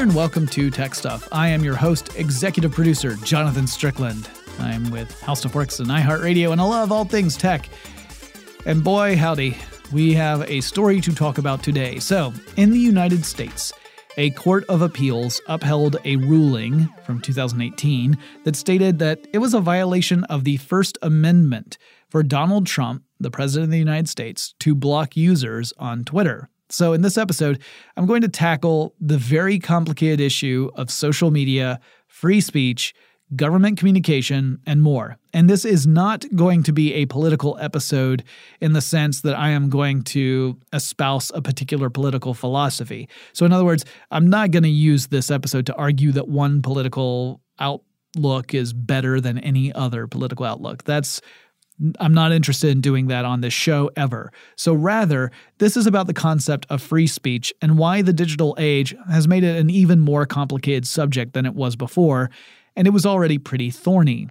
And welcome to Tech Stuff. I am your host, executive producer Jonathan Strickland. I'm with How Stuff Works and iHeartRadio, and I love all things tech. And boy, howdy, we have a story to talk about today. So, in the United States, a court of appeals upheld a ruling from 2018 that stated that it was a violation of the First Amendment for Donald Trump, the President of the United States, to block users on Twitter. So, in this episode, I'm going to tackle the very complicated issue of social media, free speech, government communication, and more. And this is not going to be a political episode in the sense that I am going to espouse a particular political philosophy. So, in other words, I'm not going to use this episode to argue that one political outlook is better than any other political outlook. That's I'm not interested in doing that on this show ever. So rather, this is about the concept of free speech and why the digital age has made it an even more complicated subject than it was before, and it was already pretty thorny.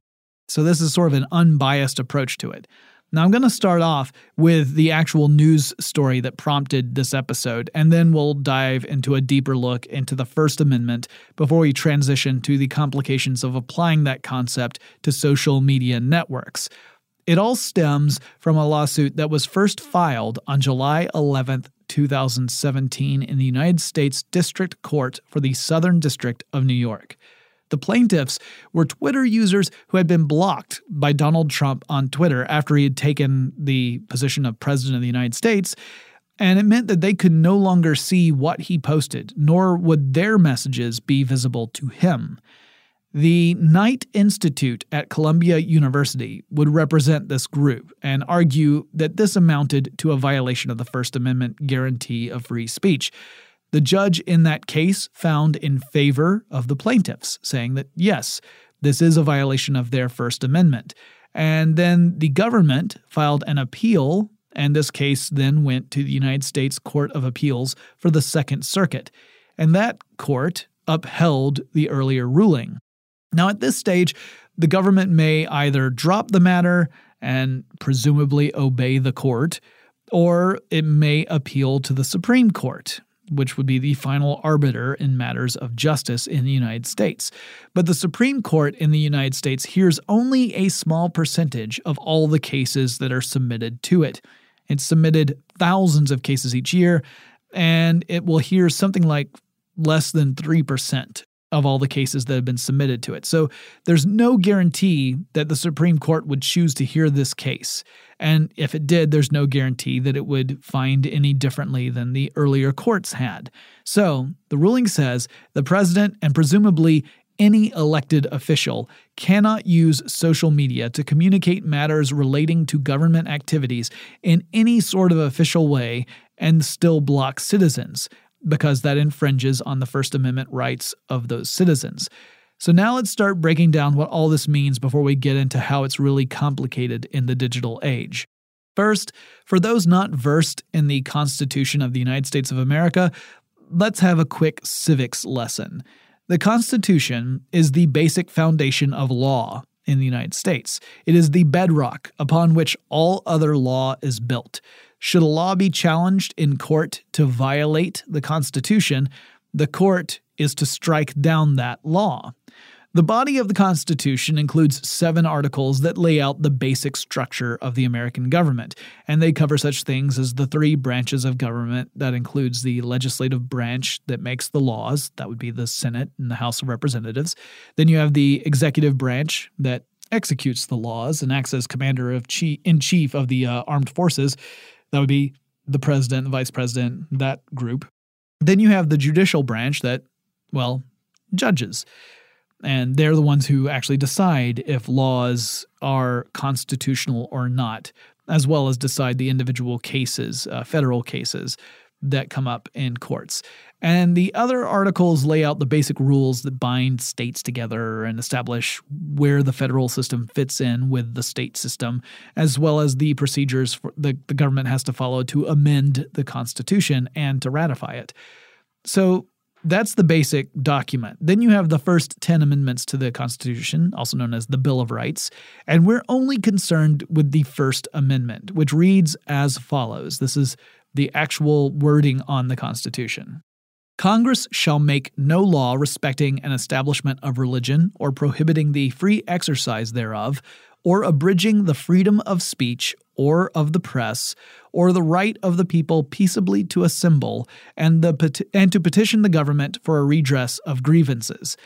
So this is sort of an unbiased approach to it. Now, I'm going to start off with the actual news story that prompted this episode, and then we'll dive into a deeper look into the First Amendment before we transition to the complications of applying that concept to social media networks. It all stems from a lawsuit that was first filed on July 11th, 2017, in the United States District Court for the Southern District of New York. The plaintiffs were Twitter users who had been blocked by Donald Trump on Twitter after he had taken the position of President of the United States, and it meant that they could no longer see what he posted, nor would their messages be visible to him. The Knight Institute at Columbia University would represent this group and argue that this amounted to a violation of the First Amendment guarantee of free speech. The judge in that case found in favor of the plaintiffs, saying that yes, this is a violation of their First Amendment. And then the government filed an appeal, and this case then went to the United States Court of Appeals for the Second Circuit. And that court upheld the earlier ruling. Now, at this stage, the government may either drop the matter and presumably obey the court, or it may appeal to the Supreme Court, which would be the final arbiter in matters of justice in the United States. But the Supreme Court in the United States hears only a small percentage of all the cases that are submitted to it. It's submitted thousands of cases each year, and it will hear something like less than 3% of all the cases that have been submitted to it. So there's no guarantee that the Supreme Court would choose to hear this case. And if it did, there's no guarantee that it would find any differently than the earlier courts had. So the ruling says the president and presumably any elected official cannot use social media to communicate matters relating to government activities in any sort of official way and still block citizens because that infringes on the First Amendment rights of those citizens. So now let's start breaking down what all this means before we get into how it's really complicated in the digital age. First, for those not versed in the Constitution of the United States of America, let's have a quick civics lesson. The Constitution is the basic foundation of law in the United States. It is the bedrock upon which all other law is built. Should a law be challenged in court to violate the Constitution, the court is to strike down that law. The body of the Constitution includes seven articles that lay out the basic structure of the American government, and they cover such things as the three branches of government that includes the legislative branch that makes the laws, that would be the Senate and the House of Representatives. Then you have the executive branch that executes the laws and acts as commander of chief, in chief of the uh, armed forces. That would be the president, vice president, that group. Then you have the judicial branch that, well, judges. And they're the ones who actually decide if laws are constitutional or not, as well as decide the individual cases, uh, federal cases that come up in courts. And the other articles lay out the basic rules that bind states together and establish where the federal system fits in with the state system, as well as the procedures the, the government has to follow to amend the Constitution and to ratify it. So that's the basic document. Then you have the first 10 amendments to the Constitution, also known as the Bill of Rights, and we're only concerned with the First Amendment, which reads as follows. This is the actual wording on the Constitution. Congress shall make no law respecting an establishment of religion or prohibiting the free exercise thereof, or abridging the freedom of speech or of the press, or the right of the people peaceably to assemble and, the, and to petition the government for a redress of grievances.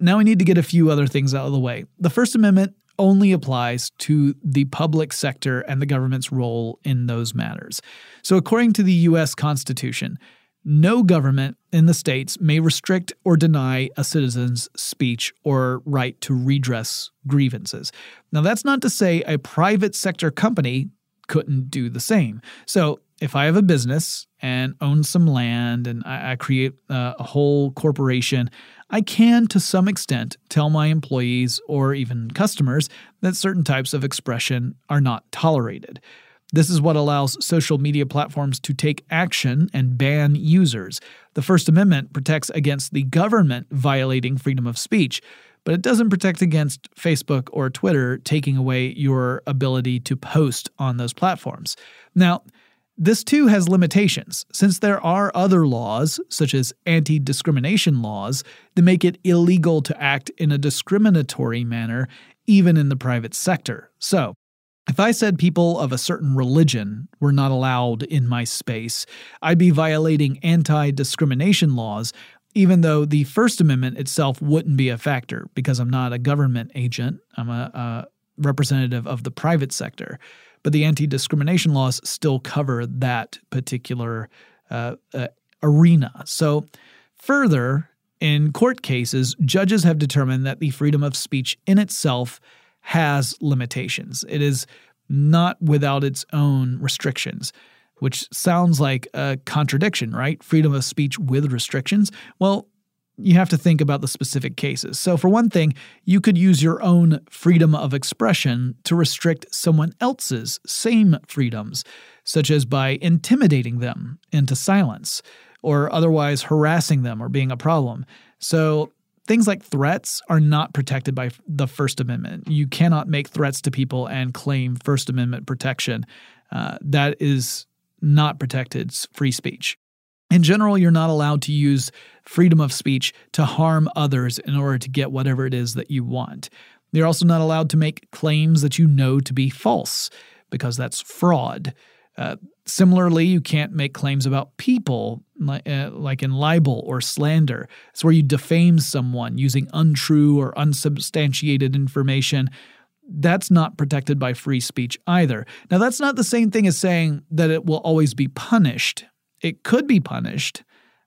Now we need to get a few other things out of the way. The First Amendment only applies to the public sector and the government's role in those matters. So, according to the U.S. Constitution, no government in the states may restrict or deny a citizen's speech or right to redress grievances. Now, that's not to say a private sector company couldn't do the same. So, if I have a business and own some land and I, I create a, a whole corporation, I can, to some extent, tell my employees or even customers that certain types of expression are not tolerated. This is what allows social media platforms to take action and ban users. The First Amendment protects against the government violating freedom of speech, but it doesn't protect against Facebook or Twitter taking away your ability to post on those platforms. Now, this too has limitations, since there are other laws, such as anti discrimination laws, that make it illegal to act in a discriminatory manner, even in the private sector. So, if I said people of a certain religion were not allowed in my space, I'd be violating anti discrimination laws, even though the First Amendment itself wouldn't be a factor because I'm not a government agent, I'm a, a representative of the private sector. But the anti discrimination laws still cover that particular uh, uh, arena. So, further, in court cases, judges have determined that the freedom of speech in itself has limitations. It is not without its own restrictions, which sounds like a contradiction, right? Freedom of speech with restrictions. Well, you have to think about the specific cases. So, for one thing, you could use your own freedom of expression to restrict someone else's same freedoms, such as by intimidating them into silence or otherwise harassing them or being a problem. So, things like threats are not protected by the First Amendment. You cannot make threats to people and claim First Amendment protection. Uh, that is not protected free speech. In general, you're not allowed to use freedom of speech to harm others in order to get whatever it is that you want. You're also not allowed to make claims that you know to be false because that's fraud. Uh, similarly, you can't make claims about people uh, like in libel or slander. It's where you defame someone using untrue or unsubstantiated information. That's not protected by free speech either. Now, that's not the same thing as saying that it will always be punished. It could be punished,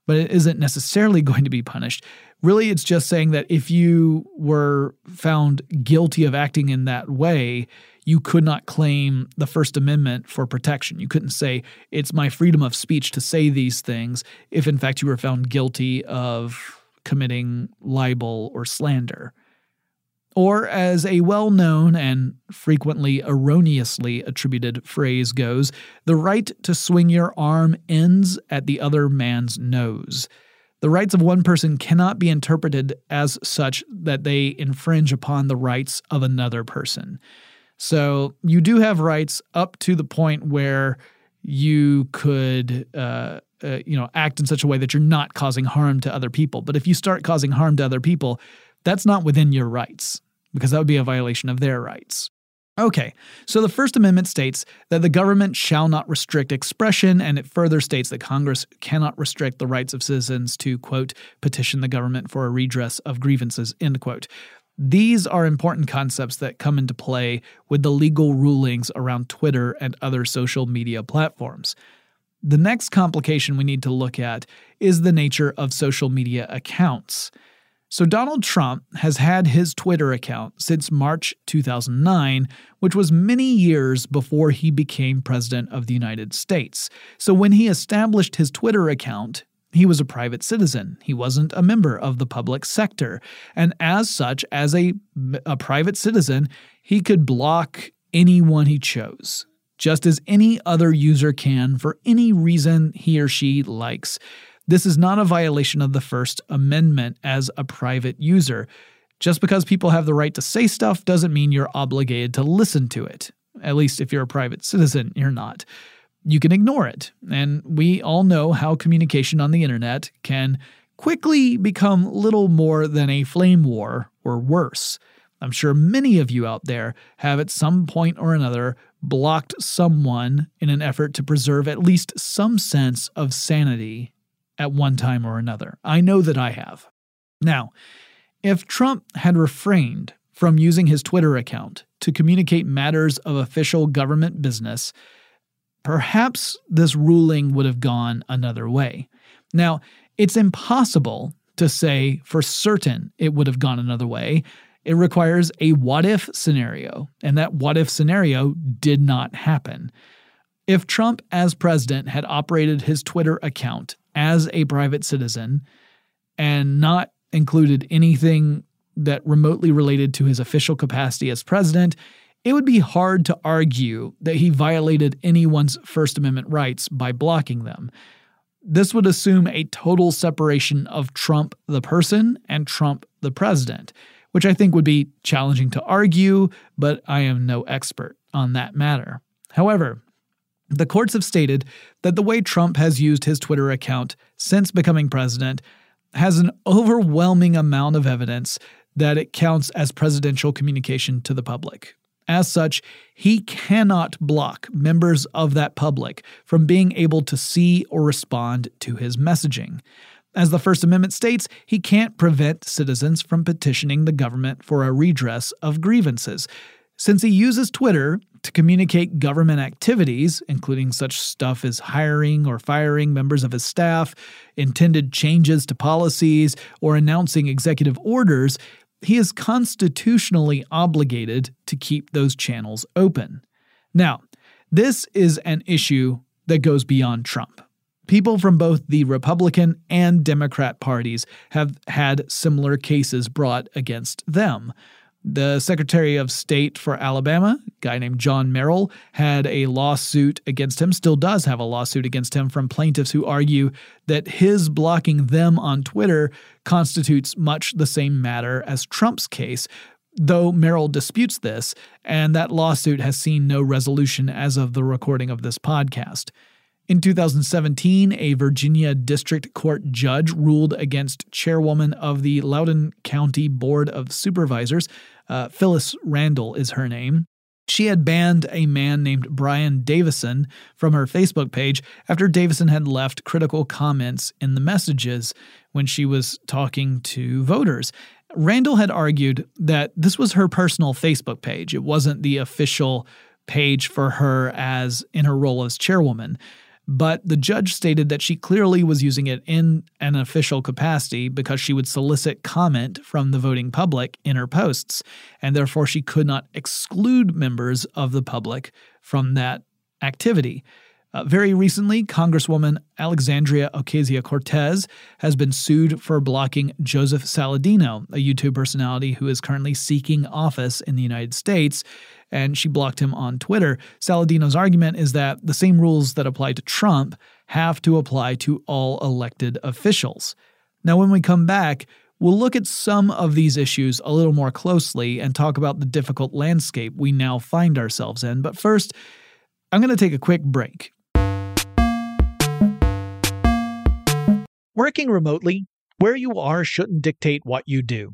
but it isn't necessarily going to be punished. Really, it's just saying that if you were found guilty of acting in that way, you could not claim the First Amendment for protection. You couldn't say, it's my freedom of speech to say these things if, in fact, you were found guilty of committing libel or slander. Or, as a well known and frequently erroneously attributed phrase goes, the right to swing your arm ends at the other man's nose. The rights of one person cannot be interpreted as such that they infringe upon the rights of another person. So you do have rights up to the point where you could, uh, uh, you know, act in such a way that you're not causing harm to other people. But if you start causing harm to other people, that's not within your rights because that would be a violation of their rights. Okay, so the First Amendment states that the government shall not restrict expression, and it further states that Congress cannot restrict the rights of citizens to, quote, petition the government for a redress of grievances, end quote. These are important concepts that come into play with the legal rulings around Twitter and other social media platforms. The next complication we need to look at is the nature of social media accounts. So, Donald Trump has had his Twitter account since March 2009, which was many years before he became President of the United States. So, when he established his Twitter account, he was a private citizen. He wasn't a member of the public sector. And as such, as a, a private citizen, he could block anyone he chose, just as any other user can for any reason he or she likes. This is not a violation of the First Amendment as a private user. Just because people have the right to say stuff doesn't mean you're obligated to listen to it. At least if you're a private citizen, you're not you can ignore it. And we all know how communication on the internet can quickly become little more than a flame war or worse. I'm sure many of you out there have at some point or another blocked someone in an effort to preserve at least some sense of sanity at one time or another. I know that I have. Now, if Trump had refrained from using his Twitter account to communicate matters of official government business, perhaps this ruling would have gone another way. Now, it's impossible to say for certain it would have gone another way. It requires a what if scenario, and that what if scenario did not happen. If Trump, as president, had operated his Twitter account as a private citizen and not included anything that remotely related to his official capacity as president, it would be hard to argue that he violated anyone's First Amendment rights by blocking them. This would assume a total separation of Trump the person and Trump the president, which I think would be challenging to argue, but I am no expert on that matter. However, the courts have stated that the way Trump has used his Twitter account since becoming president has an overwhelming amount of evidence that it counts as presidential communication to the public. As such, he cannot block members of that public from being able to see or respond to his messaging. As the First Amendment states, he can't prevent citizens from petitioning the government for a redress of grievances. Since he uses Twitter to communicate government activities, including such stuff as hiring or firing members of his staff, intended changes to policies, or announcing executive orders, he is constitutionally obligated to keep those channels open. Now, this is an issue that goes beyond Trump. People from both the Republican and Democrat parties have had similar cases brought against them. The Secretary of State for Alabama, a guy named John Merrill, had a lawsuit against him, still does have a lawsuit against him from plaintiffs who argue that his blocking them on Twitter constitutes much the same matter as Trump's case, though Merrill disputes this, and that lawsuit has seen no resolution as of the recording of this podcast. In 2017, a Virginia District Court judge ruled against chairwoman of the Loudoun County Board of Supervisors. Uh, Phyllis Randall is her name. She had banned a man named Brian Davison from her Facebook page after Davison had left critical comments in the messages when she was talking to voters. Randall had argued that this was her personal Facebook page. It wasn't the official page for her as in her role as chairwoman but the judge stated that she clearly was using it in an official capacity because she would solicit comment from the voting public in her posts, and therefore she could not exclude members of the public from that activity. Uh, very recently, Congresswoman Alexandria Ocasio Cortez has been sued for blocking Joseph Saladino, a YouTube personality who is currently seeking office in the United States, and she blocked him on Twitter. Saladino's argument is that the same rules that apply to Trump have to apply to all elected officials. Now, when we come back, we'll look at some of these issues a little more closely and talk about the difficult landscape we now find ourselves in. But first, I'm going to take a quick break. Working remotely, where you are shouldn't dictate what you do.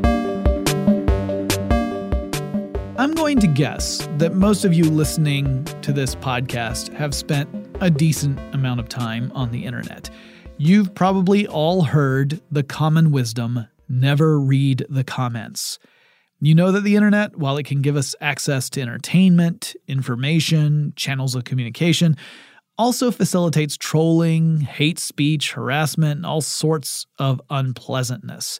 I'm going to guess that most of you listening to this podcast have spent a decent amount of time on the internet. You've probably all heard the common wisdom never read the comments. You know that the internet, while it can give us access to entertainment, information, channels of communication, also facilitates trolling, hate speech, harassment, and all sorts of unpleasantness.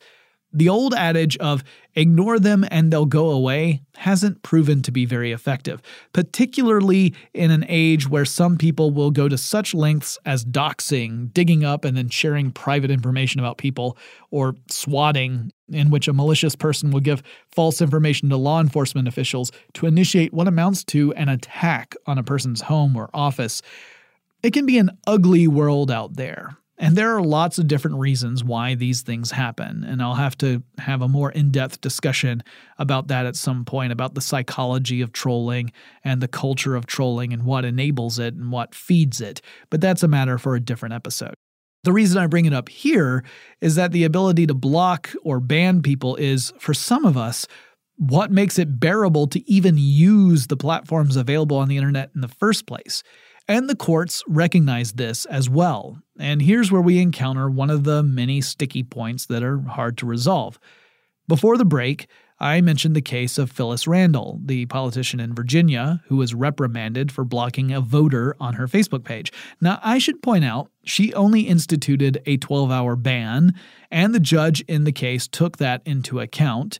The old adage of ignore them and they'll go away hasn't proven to be very effective, particularly in an age where some people will go to such lengths as doxing, digging up and then sharing private information about people, or swatting, in which a malicious person will give false information to law enforcement officials to initiate what amounts to an attack on a person's home or office. It can be an ugly world out there. And there are lots of different reasons why these things happen. And I'll have to have a more in depth discussion about that at some point about the psychology of trolling and the culture of trolling and what enables it and what feeds it. But that's a matter for a different episode. The reason I bring it up here is that the ability to block or ban people is, for some of us, what makes it bearable to even use the platforms available on the internet in the first place. And the courts recognize this as well. And here's where we encounter one of the many sticky points that are hard to resolve. Before the break, I mentioned the case of Phyllis Randall, the politician in Virginia who was reprimanded for blocking a voter on her Facebook page. Now, I should point out, she only instituted a 12 hour ban, and the judge in the case took that into account.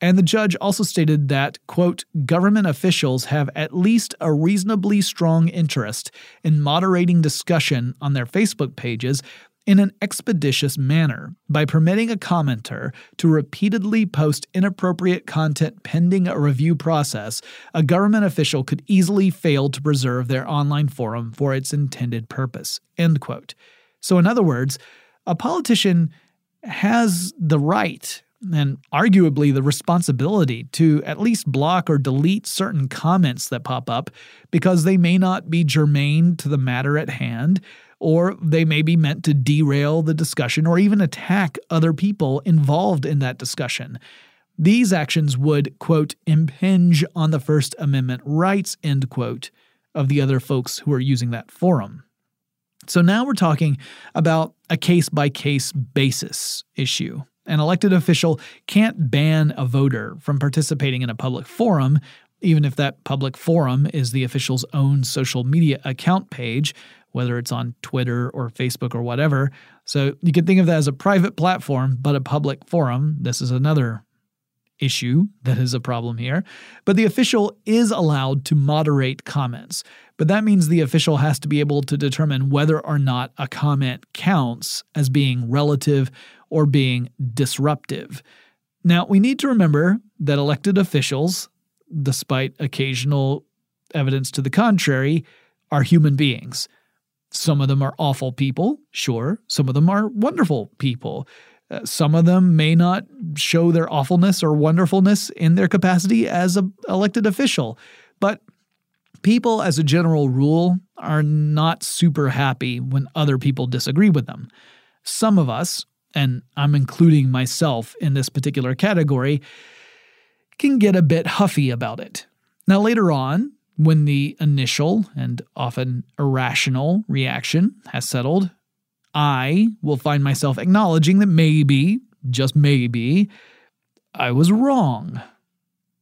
And the judge also stated that, quote, government officials have at least a reasonably strong interest in moderating discussion on their Facebook pages in an expeditious manner by permitting a commenter to repeatedly post inappropriate content pending a review process, a government official could easily fail to preserve their online forum for its intended purpose. End quote. So, in other words, a politician has the right and arguably the responsibility to at least block or delete certain comments that pop up because they may not be germane to the matter at hand, or they may be meant to derail the discussion or even attack other people involved in that discussion. These actions would, quote, impinge on the First Amendment rights, end quote, of the other folks who are using that forum. So now we're talking about a case by case basis issue. An elected official can't ban a voter from participating in a public forum, even if that public forum is the official's own social media account page, whether it's on Twitter or Facebook or whatever. So you can think of that as a private platform, but a public forum. This is another issue that is a problem here. But the official is allowed to moderate comments. But that means the official has to be able to determine whether or not a comment counts as being relative or being disruptive. Now, we need to remember that elected officials, despite occasional evidence to the contrary, are human beings. Some of them are awful people, sure. Some of them are wonderful people. Uh, some of them may not show their awfulness or wonderfulness in their capacity as an elected official. But people, as a general rule, are not super happy when other people disagree with them. Some of us, and I'm including myself in this particular category, can get a bit huffy about it. Now, later on, when the initial and often irrational reaction has settled, I will find myself acknowledging that maybe, just maybe, I was wrong.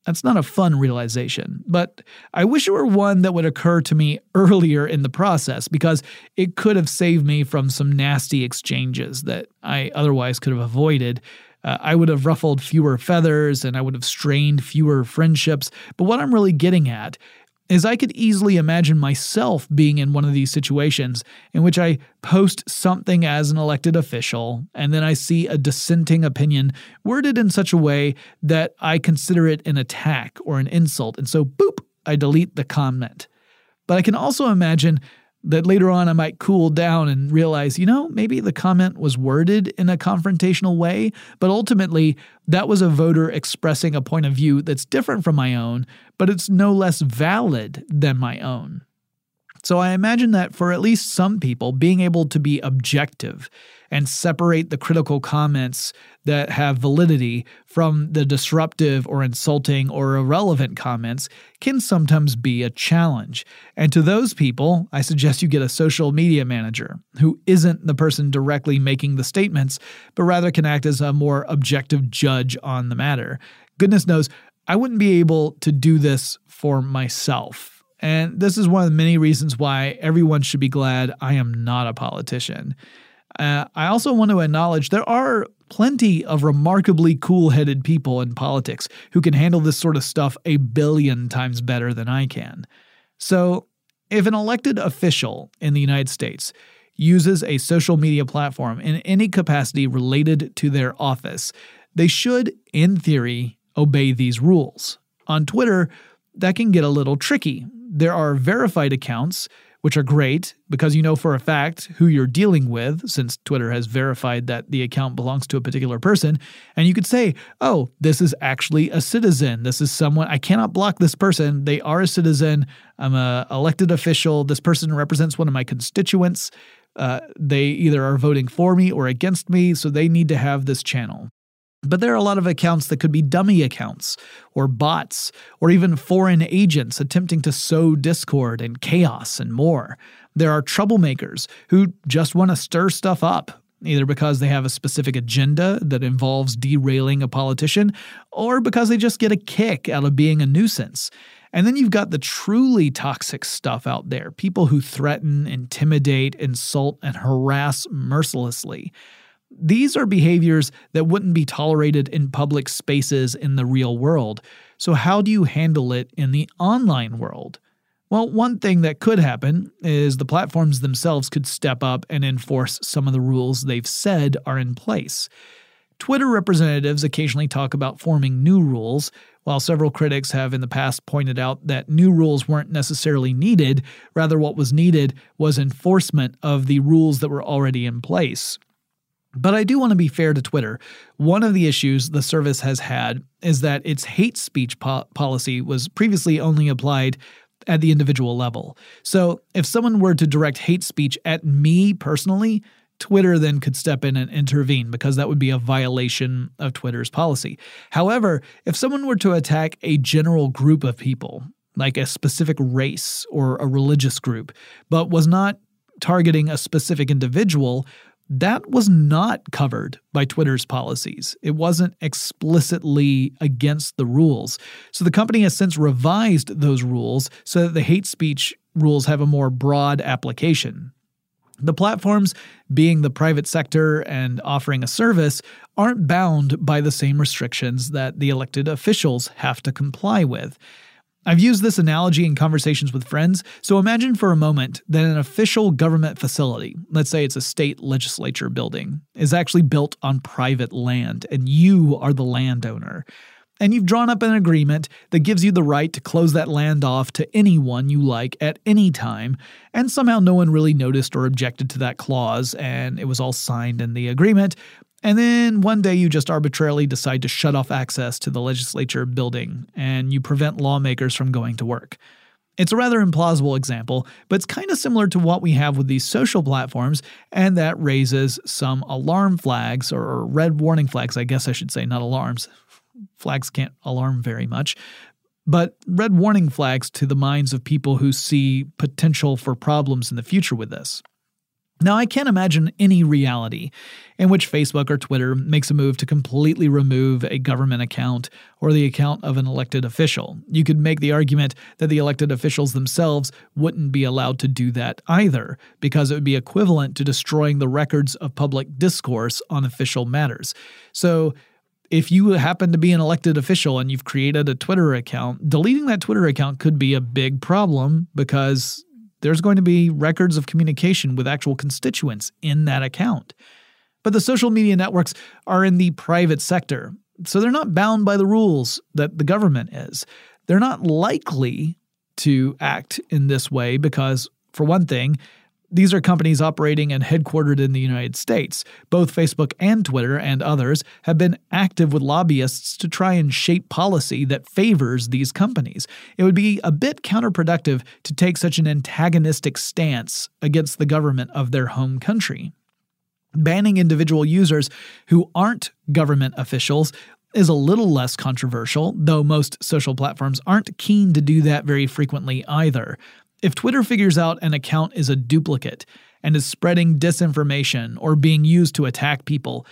That's not a fun realization, but I wish it were one that would occur to me earlier in the process because it could have saved me from some nasty exchanges that I otherwise could have avoided. Uh, I would have ruffled fewer feathers and I would have strained fewer friendships. But what I'm really getting at is I could easily imagine myself being in one of these situations in which I post something as an elected official and then I see a dissenting opinion worded in such a way that I consider it an attack or an insult. And so, boop, I delete the comment. But I can also imagine that later on I might cool down and realize, you know, maybe the comment was worded in a confrontational way, but ultimately that was a voter expressing a point of view that's different from my own, but it's no less valid than my own. So I imagine that for at least some people, being able to be objective and separate the critical comments that have validity from the disruptive or insulting or irrelevant comments can sometimes be a challenge. And to those people, I suggest you get a social media manager who isn't the person directly making the statements, but rather can act as a more objective judge on the matter. Goodness knows, I wouldn't be able to do this for myself. And this is one of the many reasons why everyone should be glad I am not a politician. Uh, I also want to acknowledge there are plenty of remarkably cool headed people in politics who can handle this sort of stuff a billion times better than I can. So, if an elected official in the United States uses a social media platform in any capacity related to their office, they should, in theory, obey these rules. On Twitter, that can get a little tricky. There are verified accounts which are great because you know for a fact who you're dealing with, since Twitter has verified that the account belongs to a particular person. And you could say, oh, this is actually a citizen. This is someone, I cannot block this person. They are a citizen. I'm a elected official. This person represents one of my constituents. Uh, they either are voting for me or against me, so they need to have this channel. But there are a lot of accounts that could be dummy accounts, or bots, or even foreign agents attempting to sow discord and chaos and more. There are troublemakers who just want to stir stuff up, either because they have a specific agenda that involves derailing a politician, or because they just get a kick out of being a nuisance. And then you've got the truly toxic stuff out there people who threaten, intimidate, insult, and harass mercilessly. These are behaviors that wouldn't be tolerated in public spaces in the real world. So, how do you handle it in the online world? Well, one thing that could happen is the platforms themselves could step up and enforce some of the rules they've said are in place. Twitter representatives occasionally talk about forming new rules, while several critics have in the past pointed out that new rules weren't necessarily needed, rather, what was needed was enforcement of the rules that were already in place. But I do want to be fair to Twitter. One of the issues the service has had is that its hate speech po- policy was previously only applied at the individual level. So if someone were to direct hate speech at me personally, Twitter then could step in and intervene because that would be a violation of Twitter's policy. However, if someone were to attack a general group of people, like a specific race or a religious group, but was not targeting a specific individual, that was not covered by Twitter's policies. It wasn't explicitly against the rules. So the company has since revised those rules so that the hate speech rules have a more broad application. The platforms, being the private sector and offering a service, aren't bound by the same restrictions that the elected officials have to comply with. I've used this analogy in conversations with friends, so imagine for a moment that an official government facility, let's say it's a state legislature building, is actually built on private land and you are the landowner. And you've drawn up an agreement that gives you the right to close that land off to anyone you like at any time, and somehow no one really noticed or objected to that clause, and it was all signed in the agreement, and then one day you just arbitrarily decide to shut off access to the legislature building and you prevent lawmakers from going to work. It's a rather implausible example, but it's kind of similar to what we have with these social platforms, and that raises some alarm flags or red warning flags, I guess I should say, not alarms. Flags can't alarm very much, but red warning flags to the minds of people who see potential for problems in the future with this. Now, I can't imagine any reality in which Facebook or Twitter makes a move to completely remove a government account or the account of an elected official. You could make the argument that the elected officials themselves wouldn't be allowed to do that either, because it would be equivalent to destroying the records of public discourse on official matters. So, if you happen to be an elected official and you've created a Twitter account, deleting that Twitter account could be a big problem because there's going to be records of communication with actual constituents in that account. But the social media networks are in the private sector, so they're not bound by the rules that the government is. They're not likely to act in this way because, for one thing, These are companies operating and headquartered in the United States. Both Facebook and Twitter and others have been active with lobbyists to try and shape policy that favors these companies. It would be a bit counterproductive to take such an antagonistic stance against the government of their home country. Banning individual users who aren't government officials is a little less controversial, though most social platforms aren't keen to do that very frequently either. If Twitter figures out an account is a duplicate and is spreading disinformation or being used to attack people,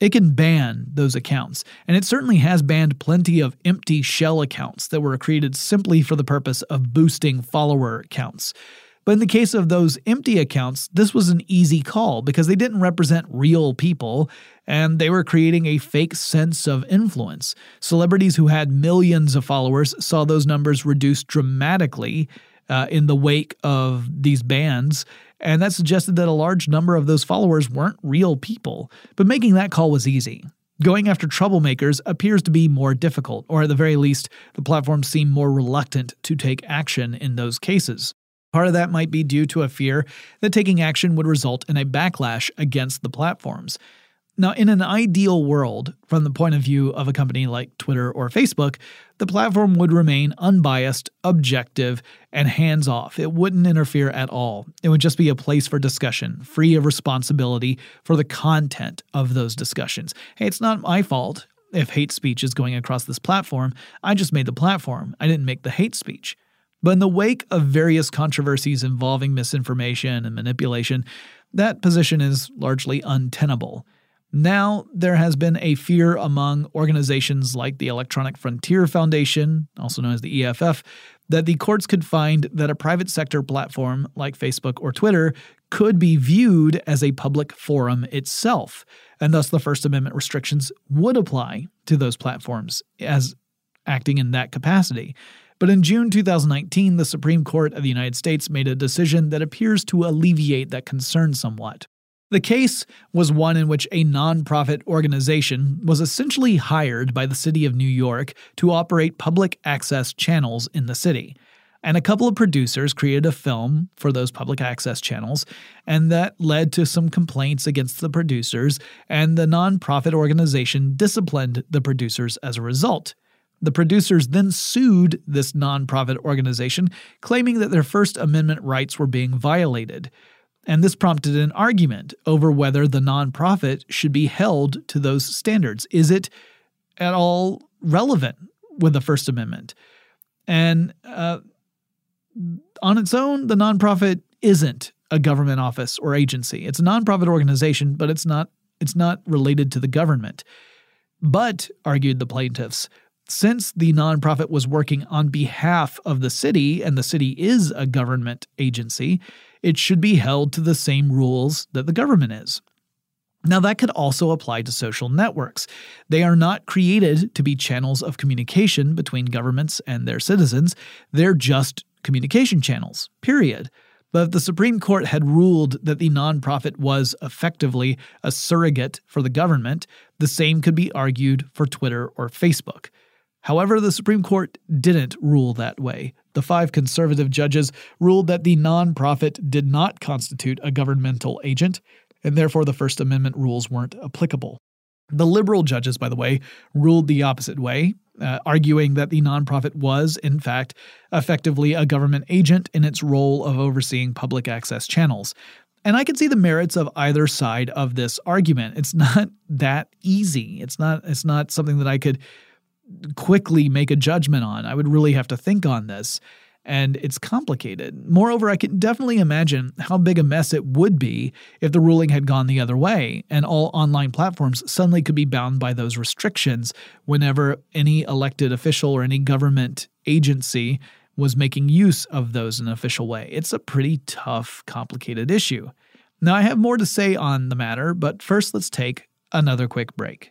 it can ban those accounts. And it certainly has banned plenty of empty shell accounts that were created simply for the purpose of boosting follower counts. But in the case of those empty accounts, this was an easy call because they didn't represent real people and they were creating a fake sense of influence. Celebrities who had millions of followers saw those numbers reduced dramatically uh, in the wake of these bans, and that suggested that a large number of those followers weren't real people. But making that call was easy. Going after troublemakers appears to be more difficult, or at the very least, the platforms seem more reluctant to take action in those cases. Part of that might be due to a fear that taking action would result in a backlash against the platforms. Now, in an ideal world, from the point of view of a company like Twitter or Facebook, the platform would remain unbiased, objective, and hands off. It wouldn't interfere at all. It would just be a place for discussion, free of responsibility for the content of those discussions. Hey, it's not my fault if hate speech is going across this platform. I just made the platform, I didn't make the hate speech. But in the wake of various controversies involving misinformation and manipulation, that position is largely untenable. Now, there has been a fear among organizations like the Electronic Frontier Foundation, also known as the EFF, that the courts could find that a private sector platform like Facebook or Twitter could be viewed as a public forum itself, and thus the First Amendment restrictions would apply to those platforms as acting in that capacity. But in June 2019, the Supreme Court of the United States made a decision that appears to alleviate that concern somewhat. The case was one in which a nonprofit organization was essentially hired by the city of New York to operate public access channels in the city. And a couple of producers created a film for those public access channels, and that led to some complaints against the producers, and the nonprofit organization disciplined the producers as a result. The producers then sued this nonprofit organization, claiming that their First Amendment rights were being violated and this prompted an argument over whether the nonprofit should be held to those standards. Is it at all relevant with the First Amendment? And uh, on its own, the nonprofit isn't a government office or agency. It's a nonprofit organization, but it's not it's not related to the government. But, argued the plaintiffs, since the nonprofit was working on behalf of the city and the city is a government agency, it should be held to the same rules that the government is. Now, that could also apply to social networks. They are not created to be channels of communication between governments and their citizens, they're just communication channels, period. But if the Supreme Court had ruled that the nonprofit was effectively a surrogate for the government, the same could be argued for Twitter or Facebook. However, the Supreme Court didn't rule that way. The five conservative judges ruled that the nonprofit did not constitute a governmental agent, and therefore the First Amendment rules weren't applicable. The liberal judges, by the way, ruled the opposite way, uh, arguing that the nonprofit was, in fact, effectively a government agent in its role of overseeing public access channels. And I can see the merits of either side of this argument. It's not that easy. It's not it's not something that I could quickly make a judgment on. I would really have to think on this. And it's complicated. Moreover, I can definitely imagine how big a mess it would be if the ruling had gone the other way and all online platforms suddenly could be bound by those restrictions whenever any elected official or any government agency was making use of those in an official way. It's a pretty tough, complicated issue. Now, I have more to say on the matter, but first let's take another quick break.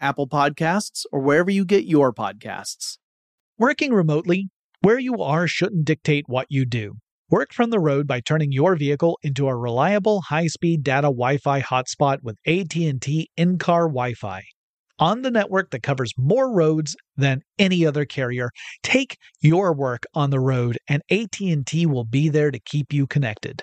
Apple Podcasts, or wherever you get your podcasts. Working remotely, where you are shouldn't dictate what you do. Work from the road by turning your vehicle into a reliable high-speed data Wi-Fi hotspot with AT&T in-car Wi-Fi. On the network that covers more roads than any other carrier, take your work on the road and AT&T will be there to keep you connected.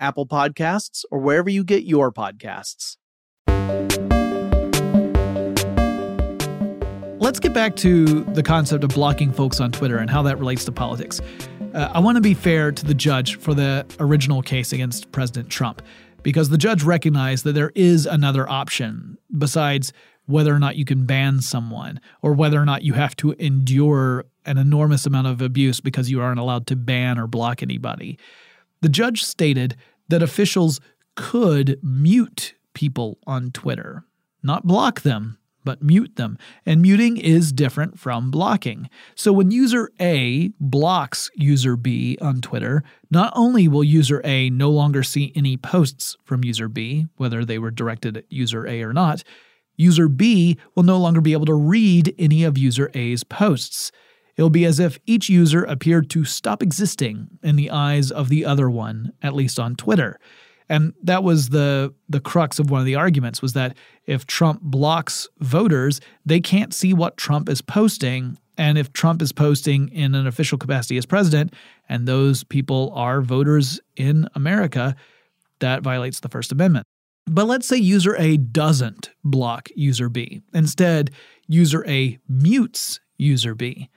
Apple Podcasts, or wherever you get your podcasts. Let's get back to the concept of blocking folks on Twitter and how that relates to politics. Uh, I want to be fair to the judge for the original case against President Trump because the judge recognized that there is another option besides whether or not you can ban someone or whether or not you have to endure an enormous amount of abuse because you aren't allowed to ban or block anybody. The judge stated that officials could mute people on Twitter, not block them, but mute them. And muting is different from blocking. So when user A blocks user B on Twitter, not only will user A no longer see any posts from user B, whether they were directed at user A or not, user B will no longer be able to read any of user A's posts. It'll be as if each user appeared to stop existing in the eyes of the other one, at least on Twitter. And that was the the crux of one of the arguments was that if Trump blocks voters, they can't see what Trump is posting. And if Trump is posting in an official capacity as president, and those people are voters in America, that violates the First Amendment. But let's say user A doesn't block user B. Instead, user A mutes user B.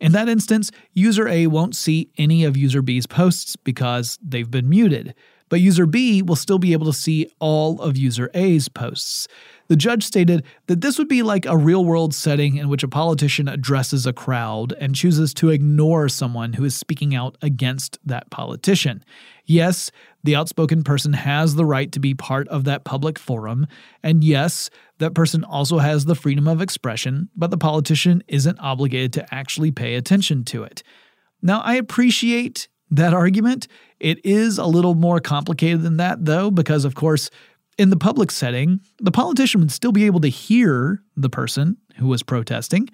In that instance, user A won't see any of user B's posts because they've been muted but user B will still be able to see all of user A's posts. The judge stated that this would be like a real world setting in which a politician addresses a crowd and chooses to ignore someone who is speaking out against that politician. Yes, the outspoken person has the right to be part of that public forum, and yes, that person also has the freedom of expression, but the politician isn't obligated to actually pay attention to it. Now, I appreciate that argument. It is a little more complicated than that, though, because, of course, in the public setting, the politician would still be able to hear the person who was protesting.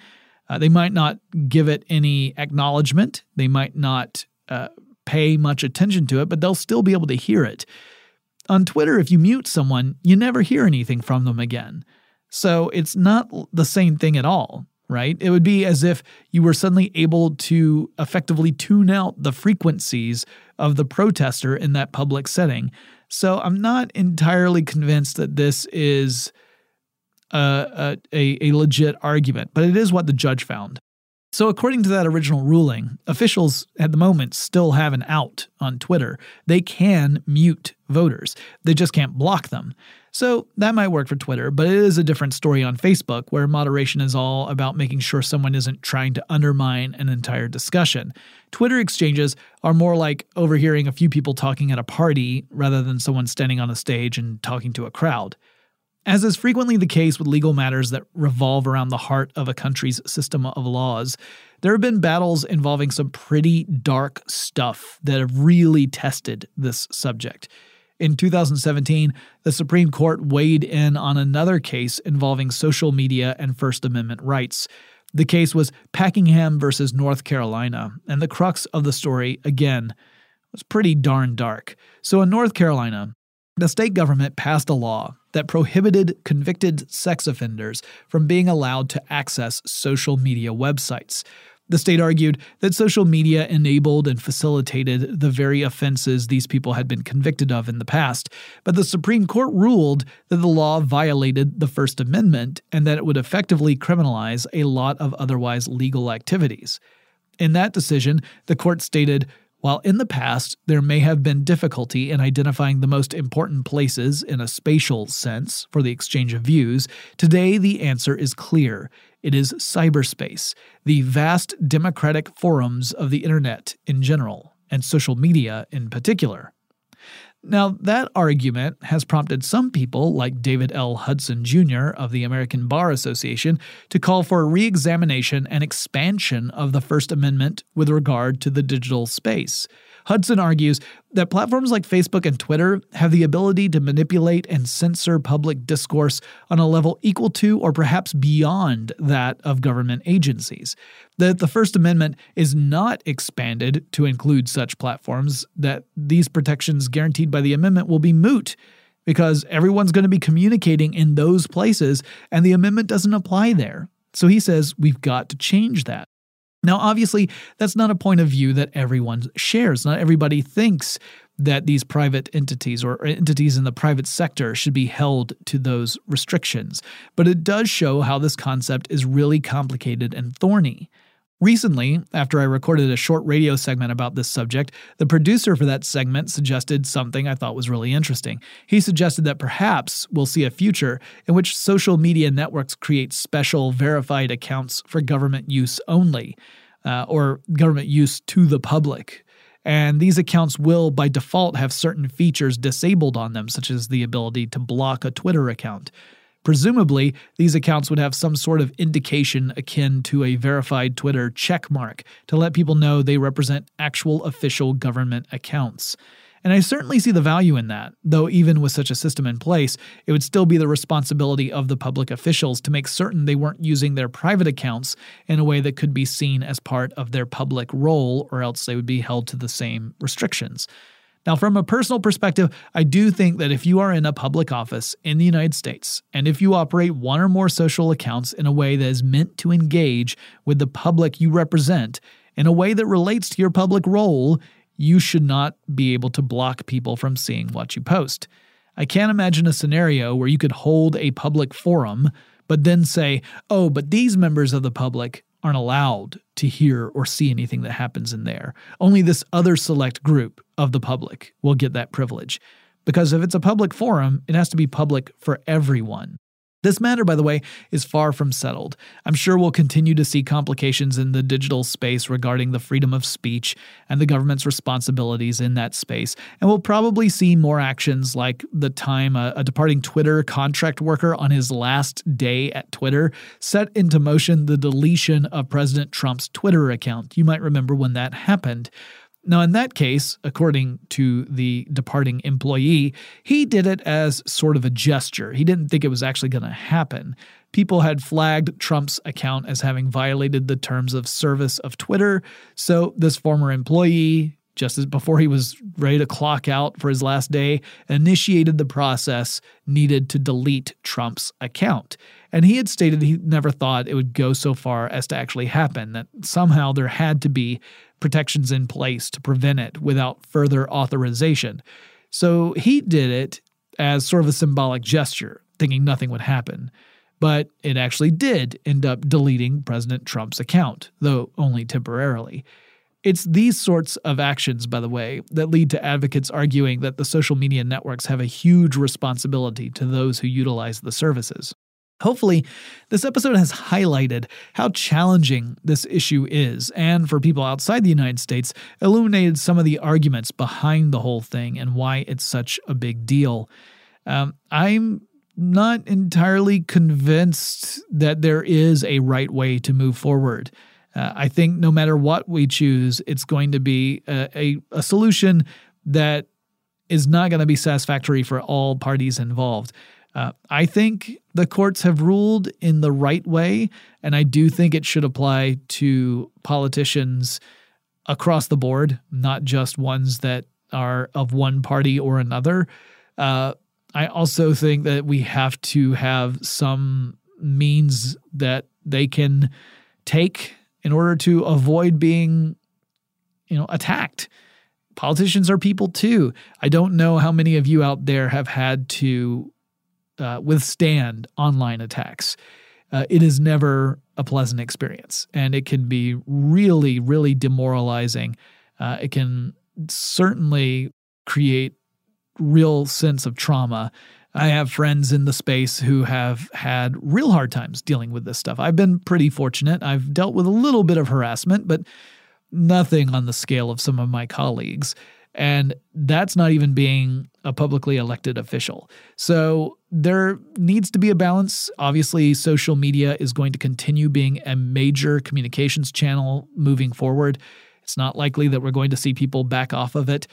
Uh, they might not give it any acknowledgement, they might not uh, pay much attention to it, but they'll still be able to hear it. On Twitter, if you mute someone, you never hear anything from them again. So it's not the same thing at all right? It would be as if you were suddenly able to effectively tune out the frequencies of the protester in that public setting. So I'm not entirely convinced that this is a, a, a legit argument, but it is what the judge found. So, according to that original ruling, officials at the moment still have an out on Twitter. They can mute voters, they just can't block them. So that might work for Twitter, but it is a different story on Facebook, where moderation is all about making sure someone isn't trying to undermine an entire discussion. Twitter exchanges are more like overhearing a few people talking at a party rather than someone standing on a stage and talking to a crowd. As is frequently the case with legal matters that revolve around the heart of a country's system of laws, there have been battles involving some pretty dark stuff that have really tested this subject. In 2017, the Supreme Court weighed in on another case involving social media and First Amendment rights. The case was Packingham versus North Carolina, and the crux of the story, again, was pretty darn dark. So in North Carolina, the state government passed a law that prohibited convicted sex offenders from being allowed to access social media websites. The state argued that social media enabled and facilitated the very offenses these people had been convicted of in the past, but the Supreme Court ruled that the law violated the First Amendment and that it would effectively criminalize a lot of otherwise legal activities. In that decision, the court stated while in the past there may have been difficulty in identifying the most important places in a spatial sense for the exchange of views, today the answer is clear. It is cyberspace, the vast democratic forums of the internet in general, and social media in particular. Now, that argument has prompted some people, like David L. Hudson Jr. of the American Bar Association, to call for a re examination and expansion of the First Amendment with regard to the digital space. Hudson argues that platforms like Facebook and Twitter have the ability to manipulate and censor public discourse on a level equal to or perhaps beyond that of government agencies. That the First Amendment is not expanded to include such platforms, that these protections guaranteed by the amendment will be moot because everyone's going to be communicating in those places and the amendment doesn't apply there. So he says we've got to change that. Now, obviously, that's not a point of view that everyone shares. Not everybody thinks that these private entities or entities in the private sector should be held to those restrictions. But it does show how this concept is really complicated and thorny. Recently, after I recorded a short radio segment about this subject, the producer for that segment suggested something I thought was really interesting. He suggested that perhaps we'll see a future in which social media networks create special verified accounts for government use only, uh, or government use to the public. And these accounts will, by default, have certain features disabled on them, such as the ability to block a Twitter account. Presumably, these accounts would have some sort of indication akin to a verified Twitter checkmark to let people know they represent actual official government accounts. And I certainly see the value in that, though, even with such a system in place, it would still be the responsibility of the public officials to make certain they weren't using their private accounts in a way that could be seen as part of their public role, or else they would be held to the same restrictions. Now, from a personal perspective, I do think that if you are in a public office in the United States, and if you operate one or more social accounts in a way that is meant to engage with the public you represent, in a way that relates to your public role, you should not be able to block people from seeing what you post. I can't imagine a scenario where you could hold a public forum, but then say, oh, but these members of the public aren't allowed to hear or see anything that happens in there. Only this other select group of the public will get that privilege. Because if it's a public forum, it has to be public for everyone. This matter, by the way, is far from settled. I'm sure we'll continue to see complications in the digital space regarding the freedom of speech and the government's responsibilities in that space. And we'll probably see more actions like the time a, a departing Twitter contract worker on his last day at Twitter set into motion the deletion of President Trump's Twitter account. You might remember when that happened. Now, in that case, according to the departing employee, he did it as sort of a gesture. He didn't think it was actually going to happen. People had flagged Trump's account as having violated the terms of service of Twitter. So, this former employee, just as before he was ready to clock out for his last day, initiated the process needed to delete Trump's account. And he had stated he never thought it would go so far as to actually happen, that somehow there had to be protections in place to prevent it without further authorization. So he did it as sort of a symbolic gesture, thinking nothing would happen. But it actually did end up deleting President Trump's account, though only temporarily. It's these sorts of actions, by the way, that lead to advocates arguing that the social media networks have a huge responsibility to those who utilize the services. Hopefully, this episode has highlighted how challenging this issue is, and for people outside the United States, illuminated some of the arguments behind the whole thing and why it's such a big deal. Um, I'm not entirely convinced that there is a right way to move forward. Uh, I think no matter what we choose, it's going to be a, a, a solution that is not going to be satisfactory for all parties involved. Uh, I think the courts have ruled in the right way, and I do think it should apply to politicians across the board, not just ones that are of one party or another. Uh, I also think that we have to have some means that they can take in order to avoid being, you know, attacked. Politicians are people too. I don't know how many of you out there have had to uh, withstand online attacks. Uh, it is never a pleasant experience, and it can be really, really demoralizing. Uh, it can certainly create real sense of trauma. I have friends in the space who have had real hard times dealing with this stuff. I've been pretty fortunate. I've dealt with a little bit of harassment, but nothing on the scale of some of my colleagues. And that's not even being a publicly elected official. So there needs to be a balance. Obviously, social media is going to continue being a major communications channel moving forward. It's not likely that we're going to see people back off of it.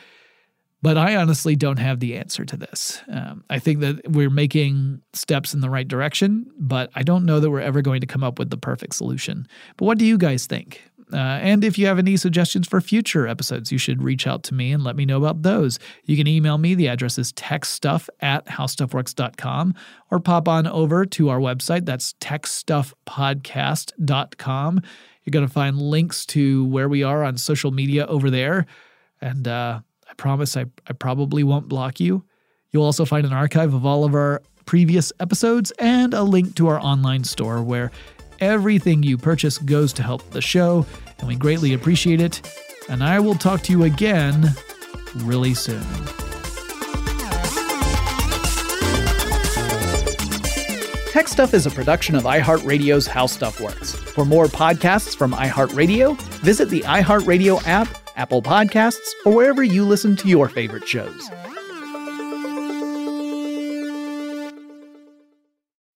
But I honestly don't have the answer to this. Um, I think that we're making steps in the right direction, but I don't know that we're ever going to come up with the perfect solution. But what do you guys think? Uh, and if you have any suggestions for future episodes, you should reach out to me and let me know about those. You can email me. The address is techstuff at howstuffworks.com or pop on over to our website. That's techstuffpodcast.com. You're going to find links to where we are on social media over there. And, uh, I promise I, I probably won't block you. You'll also find an archive of all of our previous episodes and a link to our online store where everything you purchase goes to help the show, and we greatly appreciate it. And I will talk to you again really soon. Tech Stuff is a production of iHeartRadio's How Stuff Works. For more podcasts from iHeartRadio, visit the iHeartRadio app Apple Podcasts, or wherever you listen to your favorite shows.